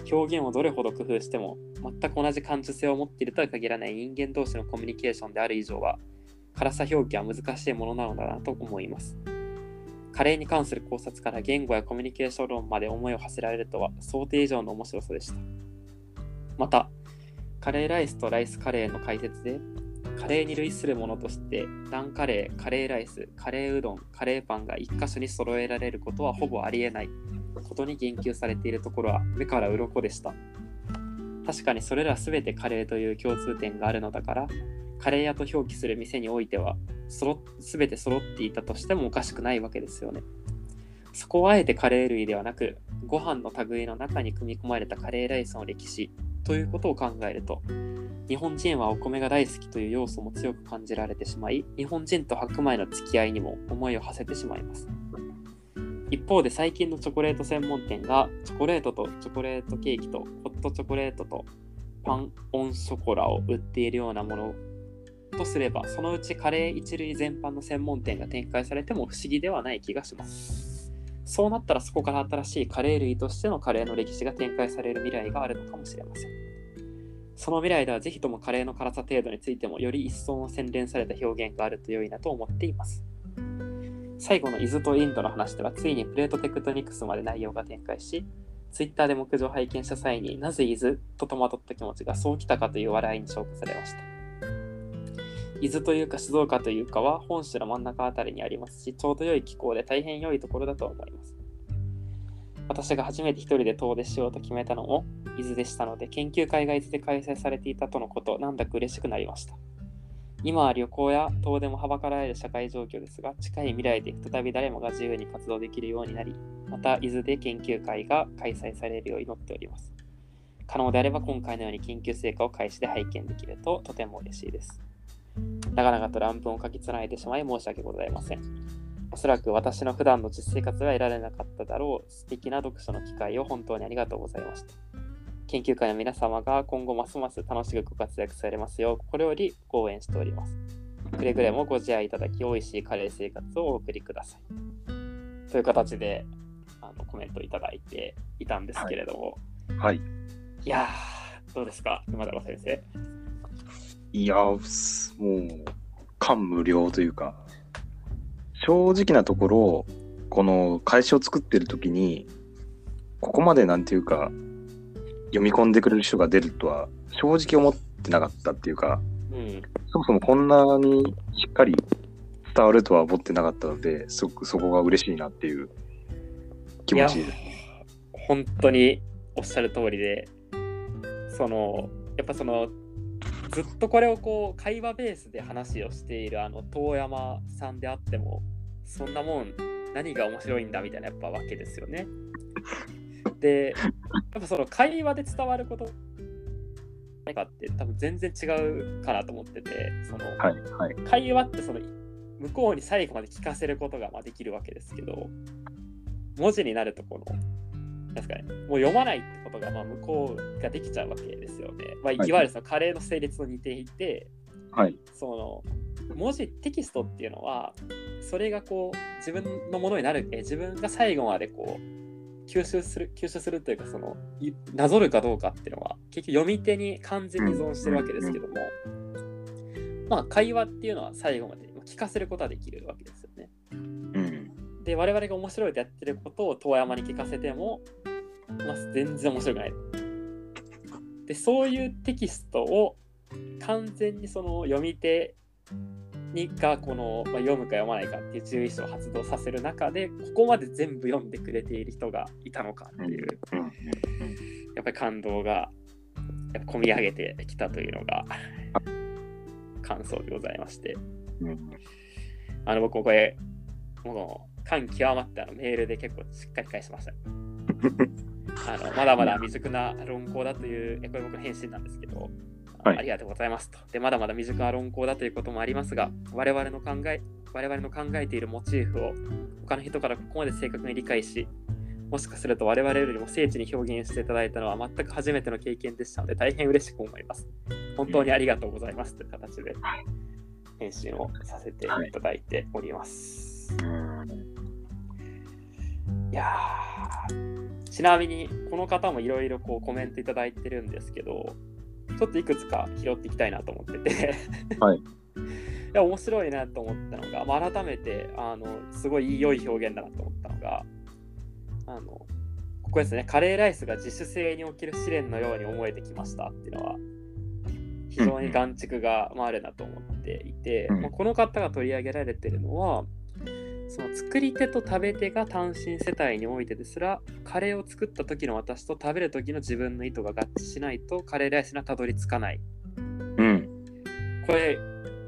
表現をどれほど工夫しても全く同じ感受性を持っているとは限らない人間同士のコミュニケーションである以上は、辛さ表記は難しいものなのだなと思います。カレーに関する考察から言語やコミュニケーション論まで思いを馳せられるとは想定以上の面白さでした。また、カレーライスとライスカレーの解説で、カレーに類するものとして、ダンカレー、カレーライス、カレーうどん、カレーパンが一箇所に揃えられることはほぼありえないことに言及されているところは目から鱗でした。確かにそれら全てカレーという共通点があるのだから、カレー屋と表記する店においては揃全て揃っていたとしてもおかしくないわけですよね。そこはあえてカレー類ではなく、ご飯の類の中に組み込まれたカレーライスの歴史ということを考えると、日本人はお米が大好きという要素も強く感じられてしまい、日本人と白米の付き合いにも思いを馳せてしまいます。一方で最近のチョコレート専門店がチョコレートとチョコレートケーキとホットチョコレートとパンオンショコラを売っているようなものとすれば、そのうちカレー一類全般の専門店が展開されても不思議ではない気がします。そうなったらそこから新しいカレー類としてのカレーの歴史が展開される未来があるのかもしれません。その未来ではぜひともカレーの辛さ程度についてもより一層の洗練された表現があると良いなと思っています。最後の伊豆とインドの話ではついにプレートテクトニクスまで内容が展開し、ツイッターで目次を拝見した際になぜ伊豆と戸惑った気持ちがそうきたかという笑いに消化されました。伊豆というか静岡というかは本州の真ん中あたりにありますし、ちょうど良い気候で大変良いところだと思います。私が初めて一人で遠出しようと決めたのも伊豆でしたので、研究会が伊豆で開催されていたとのこと、なんだか嬉しくなりました。今は旅行や遠出もはばかられる社会状況ですが、近い未来で再び誰もが自由に活動できるようになり、また伊豆で研究会が開催されるよう祈っております。可能であれば今回のように研究成果を開始で拝見できるととても嬉しいです。長々と乱文を書きつないでしまい申し訳ございません。おそらく私の普段の実生活は得られなかっただろう素敵な読書の機会を本当にありがとうございました。研究会の皆様が今後ますます楽しくご活躍されますよう心よりご応援しております。くれぐれもご自愛いただき、美味しいカレー生活をお送りください。という形であのコメントいただいていたんですけれども、はい。い、やー、どうですか、今田先生。いやもう、感無量というか、正直なところ、この会社を作ってる時に、ここまでなんていうか、読み込んでくれる人が出るとは、正直思ってなかったっていうか、うん、そもそもこんなにしっかり伝わるとは思ってなかったので、すごくそこが嬉しいなっていう気持ちいや本当におっしゃる通りで、その、やっぱその、ずっとこれをこう会話ベースで話をしているあの遠山さんであってもそんなもん何が面白いんだみたいなやっぱわけですよね。でやっぱその会話で伝わること何かって多分全然違うかなと思っててその、はい、はい。会話ってその向こうに最後まで聞かせることがまあできるわけですけど文字になるとこのですかねもう読まないってことがまあ向こうができちゃうわけですよね。まあ、いはいわゆるそのカレーの成立と似ていて、はい。その文字テキストっていうのはそれがこう自分のものになるえ自分が最後までこう吸収する吸収するというかそのいなぞるかどうかっていうのは結局読み手に完全に依存してるわけですけども、まあ会話っていうのは最後まで聞かせることはできるわけですよね。うん。で我々が面白いとやってることを遠山に聞かせても、まあ、全然面白くない。でそういうテキストを完全にその読み手にがこの、まあ、読むか読まないかっていう注意書を発動させる中でここまで全部読んでくれている人がいたのかっていううん。やっぱり感動がやっぱ込み上げてきたというのが感想でございまして。うん。あの、僕、これ、もう、感極まってあのメールで結構しっかり返しました。あのまだまだ未熟な論考だという、えこれ僕の返信なんですけど、あはいありがとうございますと。で、まだまだ未熟な論考だということもありますが、我々の考え、我々の考えているモチーフを他の人からここまで正確に理解し、もしかすると我々よりも精緻に表現していただいたのは全く初めての経験でしたので、大変嬉しく思います。本当にありがとうございますという形で返信をさせていただいております。いやー。ちなみにこの方もいろいろこうコメントいただいてるんですけど、ちょっといくつか拾っていきたいなと思ってて。はい。いや、面白いなと思ったのが、まあ、改めて、あの、すごい良い表現だなと思ったのが、あの、ここですね、カレーライスが自主性における試練のように思えてきましたっていうのは、非常に眼蓄がまああるなと思っていて、うん。まあ、この方が取り上げられてるのは、その作り手と食べ手が単身世帯においてですら、カレーを作った時の私と食べる時の自分の意図が合致しないと、カレーライスにはたどり着かない。うん。これ、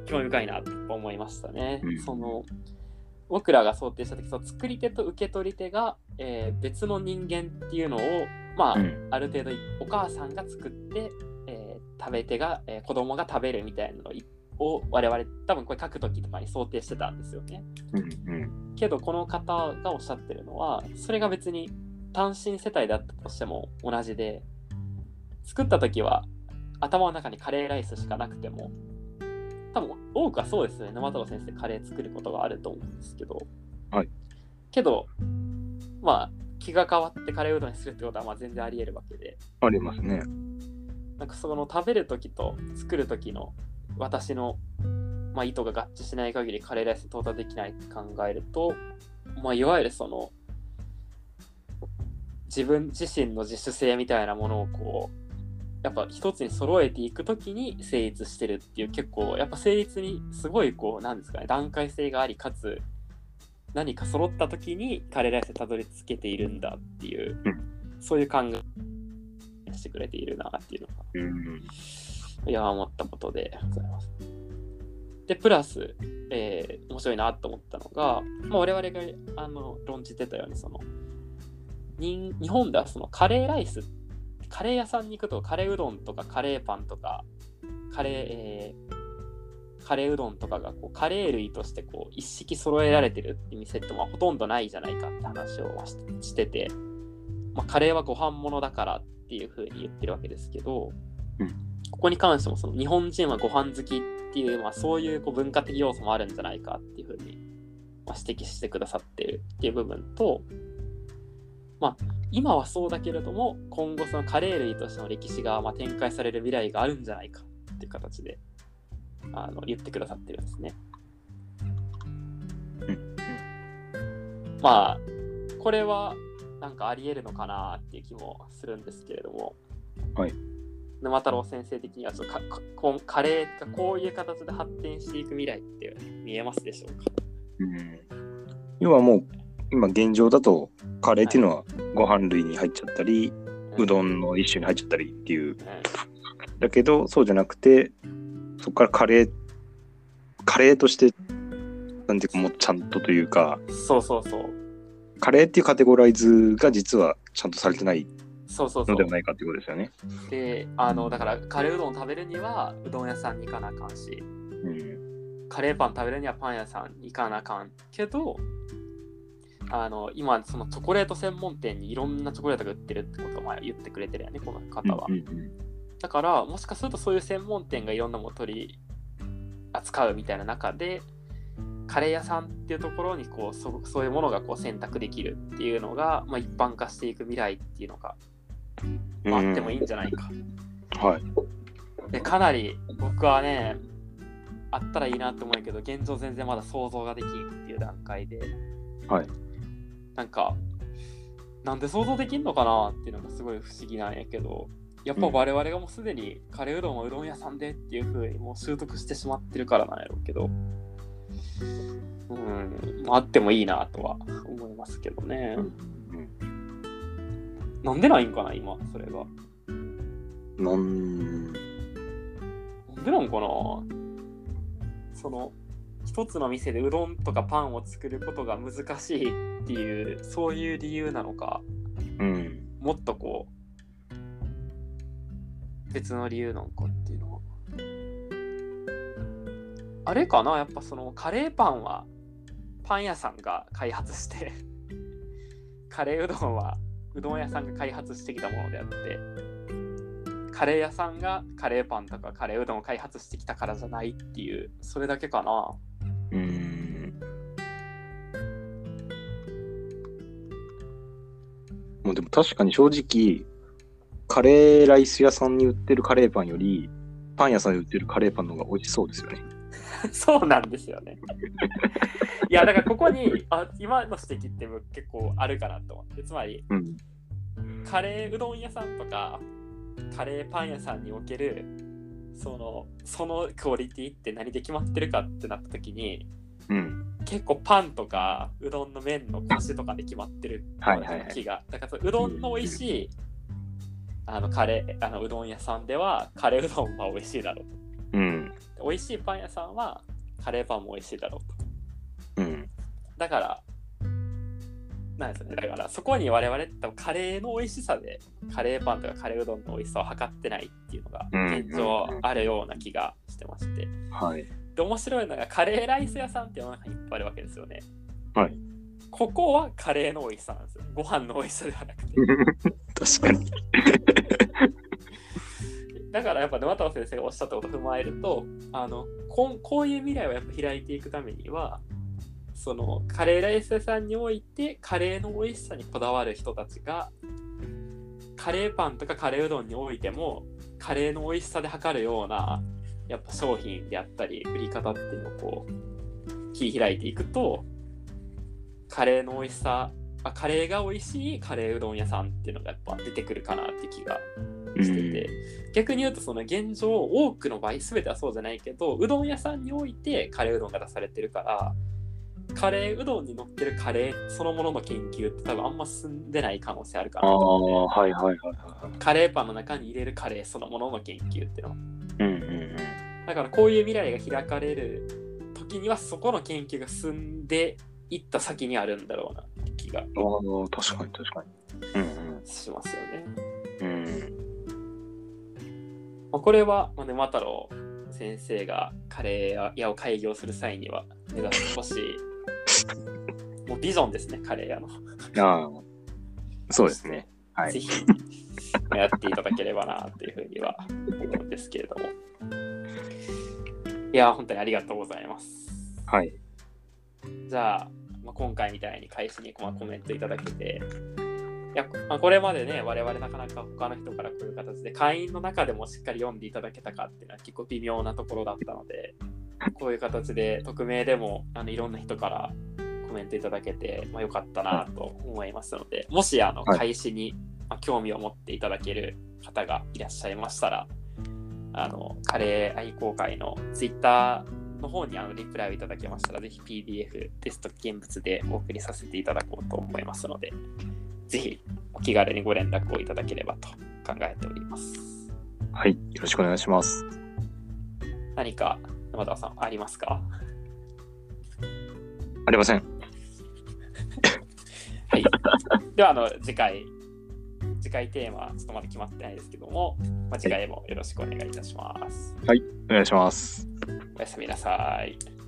興味深いなと思いましたね。うんその僕らが想定した時その作り手と受け取り手が、えー別の人間っていうのを、まあうんある程度お母さんが作って、えー食べ手が、えー子供が食べるみたいなのを我々多分これ書く時とかに想定してたんですよね。うん。うん。けどこの方がおっしゃってるのはそれが別に単身世帯だったとしても同じで作った時は頭の中にカレーライスしかなくても多分多くはそうですよね沼太郎先生カレー作ることがあると思うんですけど、はい、けどまあ気が変わってカレーうどんにするってことはまあ全然あり得るわけでありますね。なんかその食べる時と作る時の私の、まあ、意図が合致しない限りカレーライスに到達できないって考えると、まあ、いわゆるその自分自身の自主性みたいなものをこうやっぱ一つに揃えていく時に成立してるっていう結構やっぱ成立にすごいこうなんですかね段階性がありかつ何か揃った時にカレーライスにたどり着けているんだっていう、うそういう考えしてくれているなっていうのがうん。いや、思ったことでございます。で、プラス、えー面白いなと思ったのが、まあ、我々があの論じてたように、その、日本ではそのカレーライスカレー屋さんに行くとカレーうどんとかカレーパンとかカレー、えーカレーうどんとかがこうカレー類としてこう一式揃えられてるって店ってまあほとんどないじゃないかって話をししてて、まあ、カレーはご飯物だからっていう風に言ってるわけですけど、うんここに関してもその日本人はご飯好きっていう、まあ、そういうこう文化的要素もあるんじゃないかっていう風に、まあ、指摘してくださってるっていう部分と、まあ、今はそうだけれども今後そのカレー類としての歴史がまあ展開される未来があるんじゃないかっていう形であの言ってくださってるんですね。まあこれはなんかありえるのかなっていう気もするんですけれども、はい、沼太郎先生的にはちょっとかかカレーがこういう形で発展していく未来って見えますでしょうか？うん。要はもう今現状だとカレーっていうのはご飯類に入っちゃったり、うどんの一種に入っちゃったりっていう。うん。だけどそうじゃなくてそこからカレーカレーとしてなんていうかもうちゃんとというか。そうそうそう。カレーっていうカテゴライズが実はちゃんとされてないそうそうそう。のではないかっていうことですよね。であのだからカレーうどん食べるにはうどん屋さんに行かなあかんし。うんカレーパン食べるにはパン屋さんに行かなあかんけどあの今そのチョコレート専門店にいろんなチョコレートが売ってるってことをまあ言ってくれてるよねこの方は、うんうんだからもしかするとそういう専門店がいろんなものを取り扱うみたいな中でカレー屋さんっていうところにこうそそういうものがこう選択できるっていうのが、まあ、一般化していく未来っていうのが、うんまあ、あってもいいんじゃないか、はい。でかなり僕はねあったらいいなって思うけど現状全然まだ想像ができんっていう段階で。はい。なんかなんで想像できんのかなっていうのがすごい不思議なんやけどやっぱ我々がもうすでにカレーうどんはうどん屋さんでっていう風にもう習得してしまってるからなんやろうけどうんまああってもいいなとは思いますけどね、なんでないんかな今それが。なん。なんでなんかな。その一つの店でうどんとかパンを作ることが難しいっていうそういう理由なのか。うん。もっとこう別の理由なのかっていうのは。あれかなやっぱそのカレーパンはパン屋さんが開発してカレーうどんはうどん屋さんが開発してきたものであってカレー屋さんがカレーパンとかカレーうどんを開発してきたからじゃないっていうそれだけかなうん。もうでも確かに正直、カレーライス屋さんに売ってるカレーパンより、パン屋さんで売ってるカレーパンの方が美味しそうですよね。そうなんですよね。いや、だからここにあ今の指摘って結構あるかなと思って、つまりうん。カレーうどん屋さんとかカレーパン屋さんにおけるそのそのクオリティって何で決まってるかってなった時にうん。結構パンとかうどんの麺のコシとかで決まってるはいはいはい気が、だからそのうどんの美味しいあのカレーあのうどん屋さんではカレーうどんは美味しいだろううん。と美味しいパン屋さんはカレーパンも美味しいだろうとうん。だから、なんですよね。だから、そこに我々多分カレーの美味しさで、カレーパンとかカレーうどんの美味しさを測ってないっていうのがうん現状あるような気がしてまして。はい。で、面白いのが、カレーライス屋さんって世の中にいっぱいあるわけですよね。はい。ここはカレーの美味しさなんですよ。ご飯の美味しさではなくて。確かに。だからやっぱ沼田先生がおっしゃったことを踏まえるとあのここういう未来をやっぱ開いていくためにはそのカレーライス屋さんにおいてカレーの美味しさにこだわる人たちがカレーパンとかカレーうどんにおいてもカレーの美味しさで測るようなやっぱ商品であったり売り方っていうのをこう切り開いていくとカレーの美味しさあカレーが美味しいカレーうどん屋さんっていうのがやっぱ出てくるかなって気がしてて、逆に言うとその現状多くの場合全てはそうじゃないけどうどん屋さんにおいてカレーうどんが出されてるからカレーうどんに乗ってるカレーそのものの研究って多分あんま進んでない可能性あるかああ、なと思ってはいはいはいはい。カレーパンの中に入れるカレーそのものの研究っていうのはうんうんだからこういう未来が開かれる時にはそこの研究が進んでいった先にあるんだろうなって気が確かに確かに。うんしますよね。これは、まあ、沼太郎先生がカレー屋を開業する際には目指してほしいもうビジョンですね、カレー屋の。ああ、そうですね。はいぜ。ひやっていただければなっていうふうには思うんですけれども。いや、本当にありがとうございます。はい。じゃあ、まあ、今回みたいに開始にまあコメントいただけて、いやまあ、これまでね、我々なかなか他の人からこういう形で会員の中でもしっかり読んでいただけたかっていうのは結構微妙なところだったので、こういう形で匿名でもあのいろんな人からコメントいただけて、まあ、よかったなと思いますので、もしあのはい。開始に、まあ、興味を持っていただける方がいらっしゃいましたら、あのカレー愛好会のツイッターの方にあのリプライをいただけましたら、ぜひ PDF テスト現物でお送りさせていただこうと思いますので、ぜひお気軽にご連絡をいただければと考えております。はい。よろしくお願いします。何か山田さんありますか？ありません。はい。では、あの、次回、次回テーマはちょっとまだ決まってないですけども、まあ、次回もよろしくお願いいたします。お願いします。おやすみなさい。